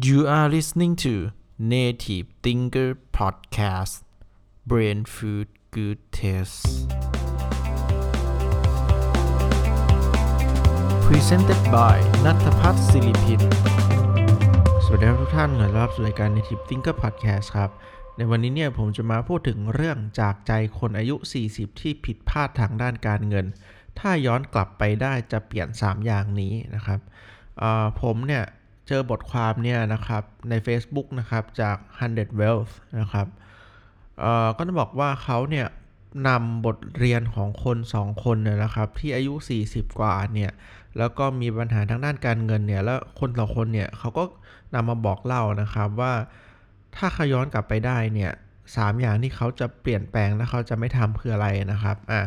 You are listening to Native Thinker Podcast Brain Food Good Taste Presented by นัทพัฒน์ศิริพินสวัสดีครับทุกท่านขอต้อนรับสู่รายการ Native Thinker Podcast ครับ ในวันนี้เนี่ยผมจะมาพูดถึงเรื่องจากใจคนอายุ 40 ที่ผิดพลาดทางด้านการเงิน ถ้าย้อนกลับไปได้จะเปลี่ยน 3 อย่างนี้นะครับอ่อผมเนี่ย เจอบทความเนี่ยนะครับใน Facebook นะครับจาก 100 Wealth นะครับก็จะบอกว่าเขาเนี่ยนำบทเรียนของคน 2 คนเนี่ยนะครับที่อายุ 40 กว่าเนี่ยแล้วก็มีปัญหาทางด้านการเงินเนี่ยแล้วคนสองคนเนี่ยเขาก็นำมาบอกเล่านะครับว่าถ้าเขาย้อนกลับไปได้เนี่ยสามอย่างที่เขาจะเปลี่ยนแปลงและเขาจะไม่ทำคืออะไรนะครับอะ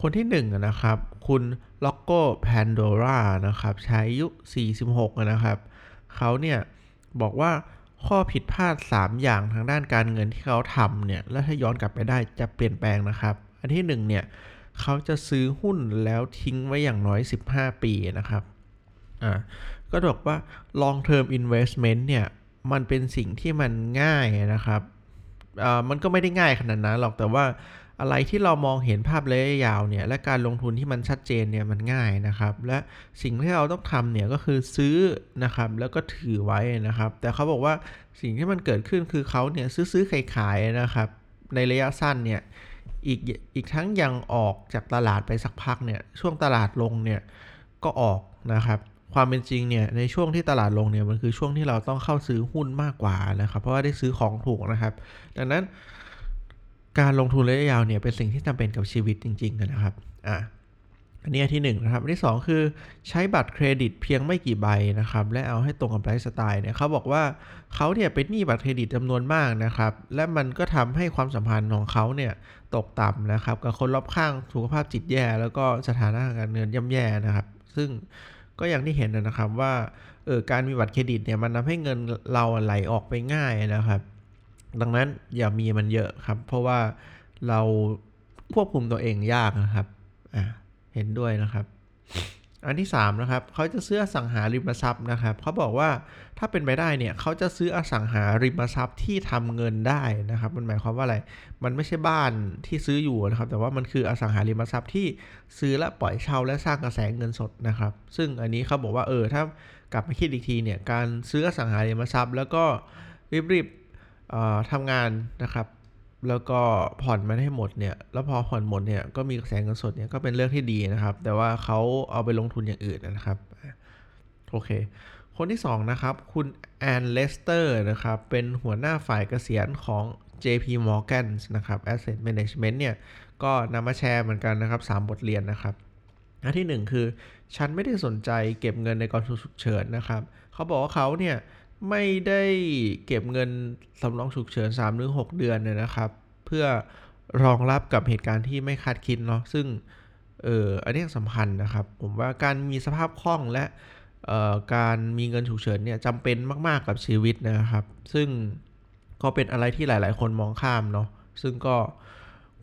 คนที่1นะนะครับคุณล็อกโก้แพนโดรานะครับใช้อายุ 46 นะครับ เขาเนี่ยบอกว่าข้อผิดพลาด 3 อย่างทางด้านการเงินที่เขาทำเนี่ย แล้วถ้าย้อนกลับไปได้จะเปลี่ยนแปลงนะครับ อันที่ 1 เนี่ยเขาจะซื้อหุ้นแล้วทิ้งไว้อย่างน้อย 15 ปีนะครับ อ่า ก็บอกว่า long term investment เนี่ย มันเป็นสิ่งที่มันง่ายนะครับ อ่า มันก็ไม่ได้ง่ายขนาดนั้นหรอก แต่ว่า อะไรที่เรามองเห็นภาพระยะยาวเนี่ยและการลงทุนที่มันชัดเจนเนี่ยมันง่ายนะครับ และสิ่งที่เราต้องทำเนี่ยก็คือซื้อนะครับแล้วก็ถือไว้นะครับ แต่เขาบอกว่าสิ่งที่มันเกิดขึ้นคือเขาเนี่ยซื้อซื้อขายขายนะครับในระยะสั้นเนี่ยอีกอีกทั้งยังออกจากตลาดไปสักพักเนี่ยช่วงตลาดลงเนี่ยก็ออกนะครับความเป็นจริงเนี่ยในช่วงที่ตลาดลงเนี่ยมันคือช่วงที่เราต้องเข้าซื้อหุ้นมากกว่านะครับ เพราะว่าได้ซื้อของถูกนะครับ ดังนั้น การลงทุนระยะยาวเนี่ยเป็นสิ่งที่จำเป็นกับชีวิตจริงๆนะครับอะอันนี้ที่1นนะครับอันที่ 2 คือใช้บัตรเครดิตเพียงไม่กี่ใบนะครับ และเอาให้ตรงกับไลฟ์สไตล์เนี่ยเขาบอกว่าเขาเนี่ยเป็นหนี้บัตรเครดิตจำนวนมากนะครับ และมันก็ทำให้ความสัมพันธ์ของเขาเนี่ยตกต่ำนะครับ กับคนรอบข้างสุขภาพจิตแย่ แล้วก็สถานะการเงินย่ำแย่นะครับ ซึ่งก็อย่างที่เห็นนะครับว่าเออการมีบัตรเครดิตเนี่ยมันทาให้เงินเราไหลออกไปง่ายนะครับ ดังนั้นอย่ามีมันเยอะครับ เพราะว่าเราควบคุมตัวเองยากนะครับอ่าเห็นด้วยนะครับ อันที่3นะครับเขาจะซื้ออสังหาริมทรัพย์นะครับเขาบอกว่าถ้าเป็นไปได้เนี่ยเขาจะซื้ออสังหาริมทรัพย์ที่ทำเงินได้นะครับ มันหมายความว่าอะไร มันไม่ใช่บ้านที่ซื้ออยู่นะครับ แต่ว่ามันคืออสังหาริมทรัพย์ที่ซื้อและปล่อยเช่าและสร้างกระแสเงินสดนะครับ ซึ่งอันนี้เขาบอกว่าเออถ้ากลับมาคิดอีกทีเนี่ยการซื้ออสังหาริมทรัพย์ แล้วก็รีบๆ ทำงานนะครับ แล้วก็ผ่อนมันให้หมดเนี่ย แล้วพอผ่อนหมดเนี่ยก็มีกระแสเงินสดเนี่ยก็เป็นเรื่องที่ดีนะครับ แต่ว่าเขาเอาไปลงทุนอย่างอื่นนะครับโอเค คนที่ 2 นะครับ คุณแอนเลสเตอร์นะครับ เป็นหัวหน้าฝ่ายเกษียณของ JP Morgan นะครับ Asset Management เนี่ย ก็นำมาแชร์เหมือนกันนะครับ 3 บทเรียนนะครับอันที่ 1 คือ ฉันไม่ได้สนใจเก็บเงินในกองทุนฉุกเฉินนะครับ เขาบอกว่าเขาเนี่ย ไม่ได้เก็บเงินสำรองฉุกเฉิน3หรือ 6 เดือนเนี่ยนะครับ เพื่อรองรับกับเหตุการณ์ที่ไม่คาดคิดเนาะซึ่งเอออันนี้สำคัญนะครับ ผมว่าการมีสภาพคล่องและการมีเงินฉุกเฉินเนี่ยจำเป็นมากๆกับชีวิตนะครับ ซึ่งก็เป็นอะไรที่หลาย ๆ คนมองข้ามเนาะซึ่งก็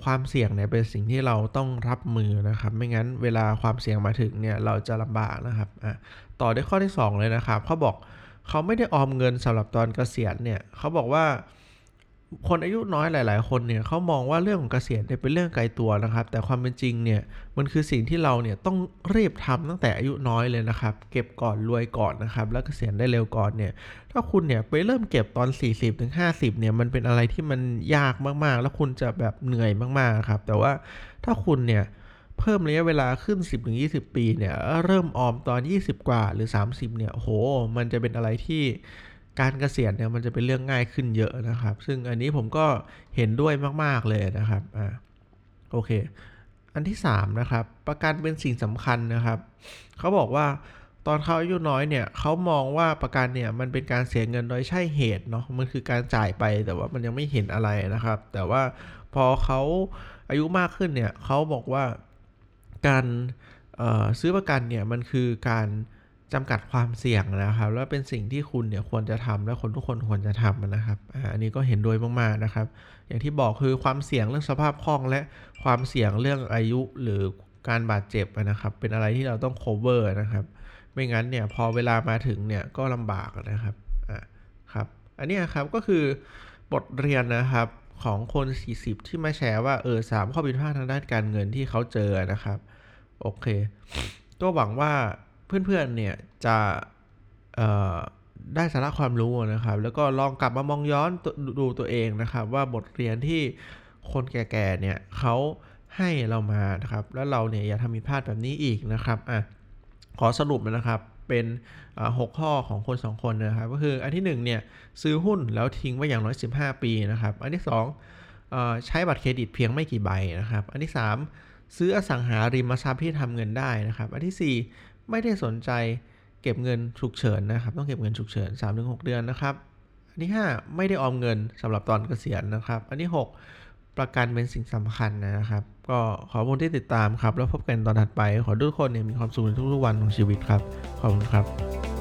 ความเสี่ยงเนี่ยเป็นสิ่งที่เราต้องรับมือนะครับ ไม่งั้นเวลาความเสี่ยงมาถึงเนี่ยเราจะลำบากนะครับอะต่อด้วยข้อที่ 2 เลยนะครับเขาบอก เขาไม่ได้ออมเงินสำหรับตอนเกษียณเนี่ยเขาบอกว่าคนอายุน้อยหลาย ๆ คนเนี่ยเขามองว่าเรื่องของเกษียณเนี่ยเป็นเรื่องไกลตัวนะครับ แต่ความเป็นจริงเนี่ยมันคือสิ่งที่เราเนี่ยต้องรีบทำตั้งแต่อายุน้อยเลยนะครับ เก็บก่อนรวยก่อนนะครับ แล้วเกษียณได้เร็วก่อนเนี่ย ถ้าคุณเนี่ยไปเริ่มเก็บตอน 40-50ถึงเนี่ยมันเป็นอะไรที่มันยากมาก ๆ แล้วคุณจะแบบเหนื่อยมาก ๆ ครับ แต่ว่าถ้าคุณเนี่ย เพิ่มระยะเวลาขึ้น 10-20 ปีเนี่ยเริ่มออมตอน 20 กว่าหรือ 30เนี่ยโห มันจะเป็นอะไรที่การเกษียณเนี่ยมันจะเป็นเรื่องง่ายขึ้นเยอะนะครับ ซึ่งอันนี้ผมก็เห็นด้วยมาก ๆ เลยนะครับอ่าโอเค อันที่ 3 นะครับ ประกันเป็นสิ่งสำคัญนะครับ เขาบอกว่าตอนเขาอายุน้อยเนี่ยเขามองว่าประกันเนี่ยมันเป็นการเสียเงินโดยใช่เหตุเนาะมันคือการจ่ายไปแต่ว่ามันยังไม่เห็นอะไรนะครับ แต่ว่าพอเขาอายุมากขึ้นเนี่ยเขาบอกว่า การซื้อประกันเนี่ยมันคือการจำกัดความเสี่ยงนะครับ แล้วเป็นสิ่งที่คุณเนี่ยควรจะทำและคนทุกคนควรจะทำนะครับอันนี้ก็เห็นด้วยมากๆนะครับ อย่างที่บอกคือความเสี่ยงเรื่องสภาพคล่อง และความเสี่ยงเรื่องอายุหรือการบาดเจ็บนะครับ เป็นอะไรที่เราต้อง cover นะครับ ไม่งั้นเนี่ยพอเวลามาถึงเนี่ยก็ลำบากนะครับนะครับ อันนี้ครับก็คือบทเรียนนะครับ ของคน 40 ที่มาแชร์ว่าเออสามข้อผิดพลาดทางด้านการเงินที่เขาเจอนะครับ โอเค ก็หวังว่าเพื่อนๆเนี่ยจะได้สาระความรู้นะครับ แล้วก็ลองกลับมามองย้อนดูตัวเองนะครับ ว่าบทเรียนที่คนแก่ๆเนี่ยเขาให้เรามานะครับ แล้วเราเนี่ยอย่าทำผิดพลาดแบบนี้อีกนะครับอะขอสรุปนะครับ เป็นหกข้อของคน 2 คนนะครับ ก็คืออันที่1เนี่ยซื้อหุ้นแล้วทิ้งไว้อย่างน้อย 15 ปีนะครับ อันที่2ใช้บัตรเครดิตเพียงไม่กี่ใบนะครับ อันที่ 3 ซื้ออสังหาริมทรัพย์ที่ทำเงินได้นะครับ อันที่ 4 ไม่ได้สนใจเก็บเงินฉุกเฉินนะครับ ต้องเก็บเงินฉุกเฉิน 3-6 เดือนนะครับ อันที่ 5 ไม่ได้ออมเงินสำหรับตอนเกษียณนะครับ อันที่ 6 ประกันเป็นสิ่งสำคัญนะครับ ก็ขอบคุณที่ติดตามครับ แล้วพบกันตอนถัดไป ขอทุกคนเนี่ยมีความสุขในทุกๆวันของชีวิตครับ ขอบคุณครับ